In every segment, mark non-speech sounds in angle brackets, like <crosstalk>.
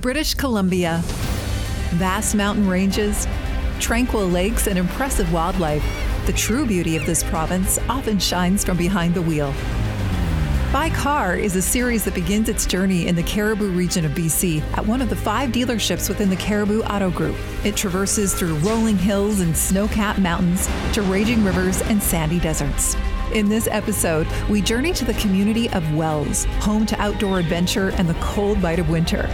British Columbia. Vast mountain ranges, tranquil lakes, and impressive wildlife. The true beauty of this province often shines from behind the wheel. By Car is a series that begins its journey in the Cariboo region of BC at one of the five dealerships within the Cariboo Auto Group. It traverses through rolling hills and snow capped mountains to raging rivers and sandy deserts. In this episode, we journey to the community of Wells, home to outdoor adventure and the cold bite of winter.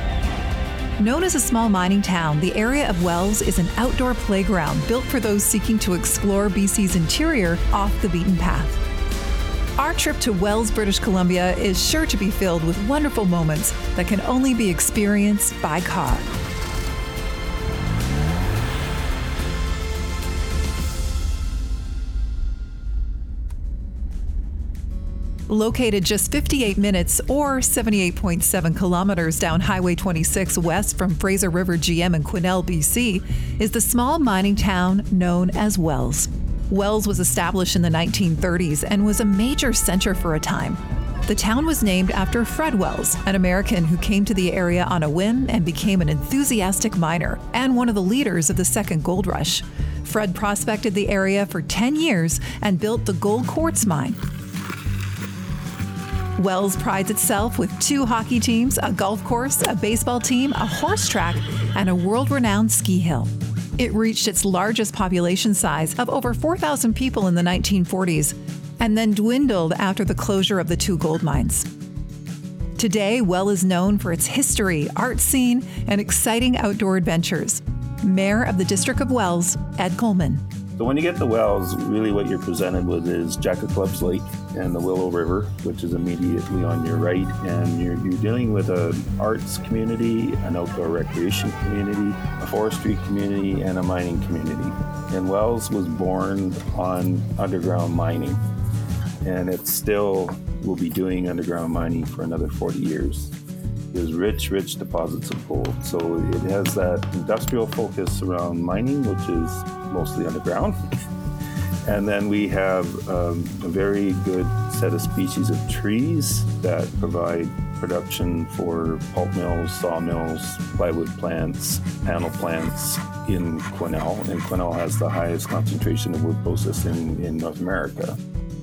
Known as a small mining town, the area of Wells is an outdoor playground built for those seeking to explore BC's interior off the beaten path. Our trip to Wells, British Columbia is sure to be filled with wonderful moments that can only be experienced by car. Located just 58 minutes or 78.7 kilometers down Highway 26 west from Fraser River GM in Quesnel, BC, is the small mining town known as Wells. Wells was established in the 1930s and was a major center for a time. The town was named after Fred Wells, an American who came to the area on a whim and became an enthusiastic miner and one of the leaders of the second gold rush. Fred prospected the area for 10 years and built the Gold Quartz mine. Wells prides itself with two hockey teams, a golf course, a baseball team, a horse track, and a world renowned ski hill. It reached its largest population size of over 4,000 people in the 1940s and then dwindled after the closure of the two gold mines. Today, Well is known for its history, art scene, and exciting outdoor adventures. Mayor of the District of Wells, Ed Coleman. So when you get to Wells, really what you're presented with is Jack of Clubs Lake and the Willow River, which is immediately on your right. And you're, you're dealing with an arts community, an outdoor recreation community, a forestry community, and a mining community. And Wells was born on underground mining. And it still will be doing underground mining for another 40 years. There's rich, rich deposits of gold. So it has that industrial focus around mining, which is mostly underground. And then we have um, a very good set of species of trees that provide production for pulp mills, sawmills, plywood plants, panel plants in Quesnel. And Quesnel has the highest concentration of wood processing in North America.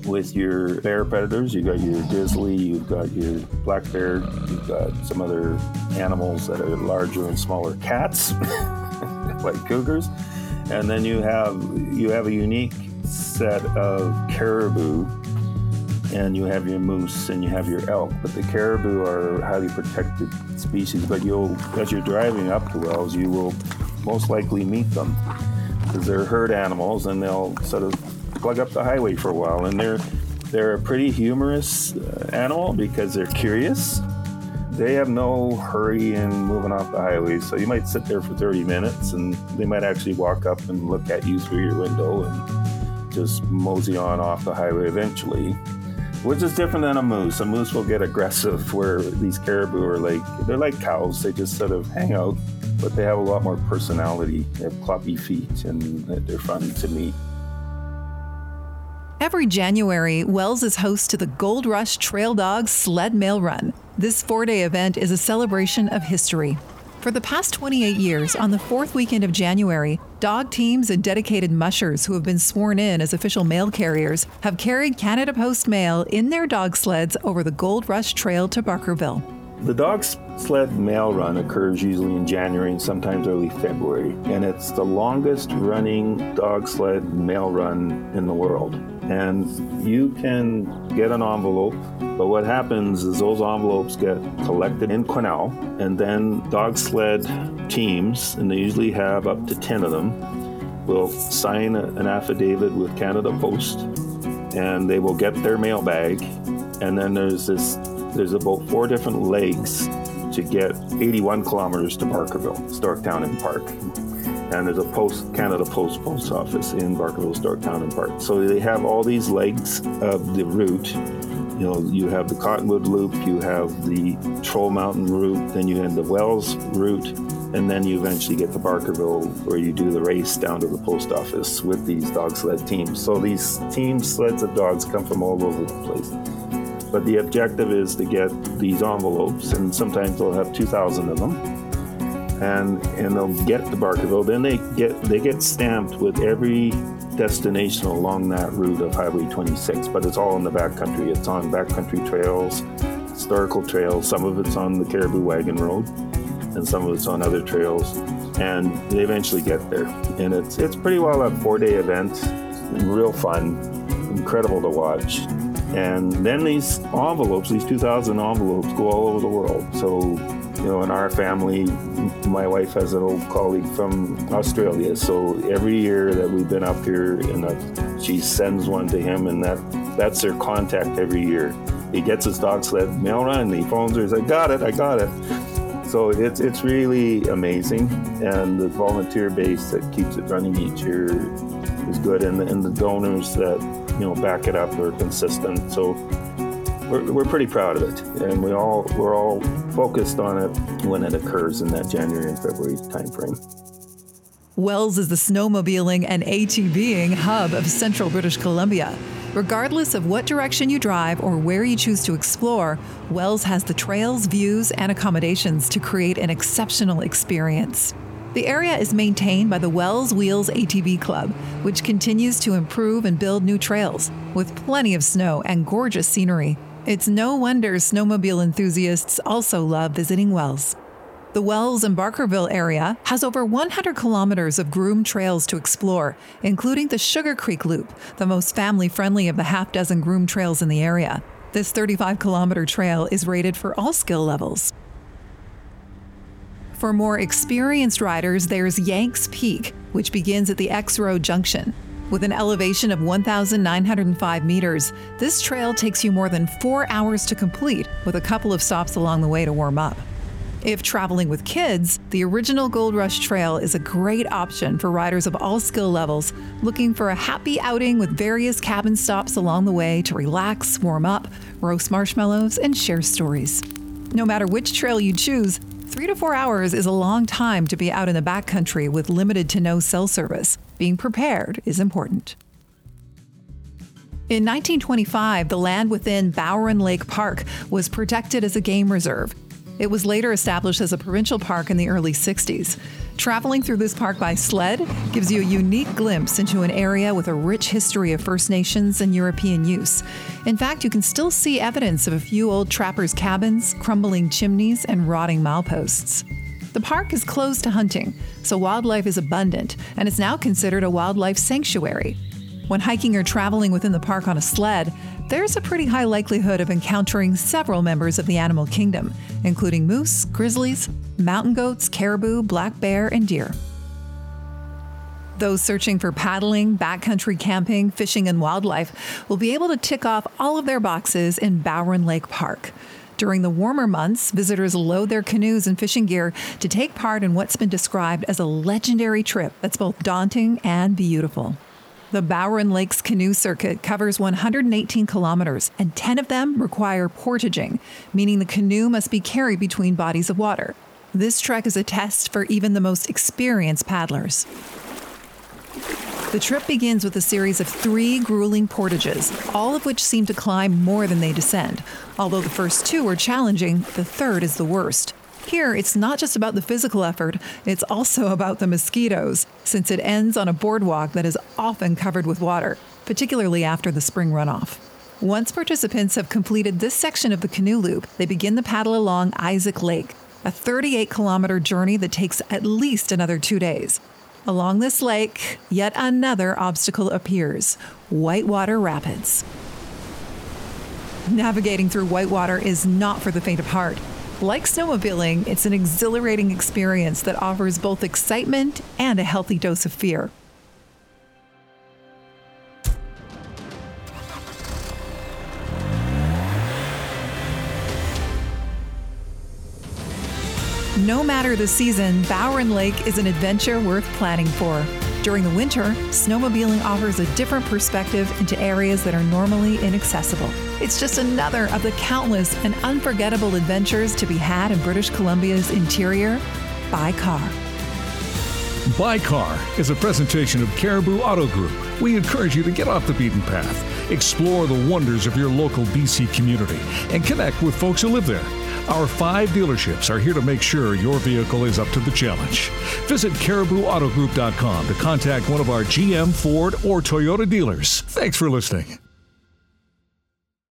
With your bear predators, you've got your grizzly, you've got your black bear, you've got some other animals that are larger and smaller cats, <laughs> like cougars. And then you have you have a unique set of caribou and you have your moose and you have your elk. But the caribou are highly protected species. But you'll, as you're driving up the Wells, you will most likely meet them because they're herd animals and they'll sort of plug up the highway for a while. And they're they're a pretty humorous uh, animal because they're curious. They have no hurry in moving off the highway, so you might sit there for 30 minutes and they might actually walk up and look at you through your window and just mosey on off the highway eventually which is different than a moose. A moose will get aggressive, <laughs> where these caribou are like they're like cows. They just sort of hang out, but they have a lot more personality. They have cloppy feet, and they're fun to meet. Every January, Wells is host to the Gold Rush Trail Dogs Sled Mail Run. This four day event is a celebration of history. For the past 28 years, on the fourth weekend of January, dog teams and dedicated mushers who have been sworn in as official mail carriers have carried Canada Post mail in their dog sleds over the Gold Rush Trail to Barkerville. The dog sled mail run occurs usually in January and sometimes early February, and it's the longest running dog sled mail run in the world. And you can get an envelope, but what happens is those envelopes get collected in Quesnel, and then dog sled teams, and they usually have up to 10 of them, will sign an affidavit with Canada Post, and they will get their mail bag, and then there's this there's about four different legs to get 81 kilometers to Barkerville, Historic Town and Park. And there's a post Canada Post post office in Barkerville, Historic Town and Park. So they have all these legs of the route. You know, you have the Cottonwood Loop, you have the Troll Mountain route, then you have the Wells route, and then you eventually get to Barkerville where you do the race down to the post office with these dog sled teams. So these team sleds of dogs come from all over the place. But the objective is to get these envelopes, and sometimes they'll have 2,000 of them. and and they'll get to Barkerville. Then they get they get stamped with every destination along that route of Highway 26, but it's all in the backcountry. It's on backcountry trails, historical trails. Some of it's on the Cariboo Wagon Road, and some of it's on other trails. And they eventually get there, and it's it's pretty well a four-day event, real fun, incredible to watch. And then these envelopes, these 2,000 envelopes, go all over the world. So, you know, in our family, my wife has an old colleague from Australia. So every year that we've been up here, and she sends one to him, and that that's their contact every year. He gets his dog sled mail run, and he phones her, he's like, "Got it, I got it." So it's it's really amazing, and the volunteer base that keeps it running each year is good, and the, and the donors that you know back it up are consistent. So we're, we're pretty proud of it, and we all we're all focused on it when it occurs in that January and February timeframe. Wells is the snowmobiling and ATVing hub of central British Columbia. Regardless of what direction you drive or where you choose to explore, Wells has the trails, views, and accommodations to create an exceptional experience. The area is maintained by the Wells Wheels ATV Club, which continues to improve and build new trails with plenty of snow and gorgeous scenery. It's no wonder snowmobile enthusiasts also love visiting Wells. The Wells and Barkerville area has over 100 kilometers of groomed trails to explore, including the Sugar Creek Loop, the most family friendly of the half dozen groomed trails in the area. This 35 kilometer trail is rated for all skill levels. For more experienced riders, there's Yanks Peak, which begins at the X Road Junction. With an elevation of 1,905 meters, this trail takes you more than four hours to complete, with a couple of stops along the way to warm up. If traveling with kids, the original Gold Rush Trail is a great option for riders of all skill levels looking for a happy outing with various cabin stops along the way to relax, warm up, roast marshmallows, and share stories. No matter which trail you choose, Three to four hours is a long time to be out in the backcountry with limited to no cell service. Being prepared is important. In 1925, the land within Bowron Lake Park was protected as a game reserve. It was later established as a provincial park in the early 60s. Traveling through this park by sled gives you a unique glimpse into an area with a rich history of First Nations and European use. In fact, you can still see evidence of a few old trappers' cabins, crumbling chimneys, and rotting mileposts. The park is closed to hunting, so wildlife is abundant, and it's now considered a wildlife sanctuary. When hiking or traveling within the park on a sled, there's a pretty high likelihood of encountering several members of the animal kingdom, including moose, grizzlies, mountain goats, caribou, black bear, and deer. Those searching for paddling, backcountry camping, fishing, and wildlife will be able to tick off all of their boxes in Bowron Lake Park. During the warmer months, visitors load their canoes and fishing gear to take part in what's been described as a legendary trip that's both daunting and beautiful. The Bowron Lakes Canoe Circuit covers 118 kilometers, and 10 of them require portaging, meaning the canoe must be carried between bodies of water. This trek is a test for even the most experienced paddlers. The trip begins with a series of three grueling portages, all of which seem to climb more than they descend. Although the first two are challenging, the third is the worst. Here, it's not just about the physical effort, it's also about the mosquitoes, since it ends on a boardwalk that is often covered with water, particularly after the spring runoff. Once participants have completed this section of the canoe loop, they begin the paddle along Isaac Lake, a 38 kilometer journey that takes at least another two days. Along this lake, yet another obstacle appears Whitewater Rapids. Navigating through Whitewater is not for the faint of heart. Like snowmobiling, it's an exhilarating experience that offers both excitement and a healthy dose of fear. No matter the season, Bowron Lake is an adventure worth planning for. During the winter, snowmobiling offers a different perspective into areas that are normally inaccessible. It's just another of the countless and unforgettable adventures to be had in British Columbia's interior by car. By Car is a presentation of Cariboo Auto Group. We encourage you to get off the beaten path, explore the wonders of your local BC community, and connect with folks who live there. Our five dealerships are here to make sure your vehicle is up to the challenge. Visit caribooautogroup.com to contact one of our GM, Ford, or Toyota dealers. Thanks for listening.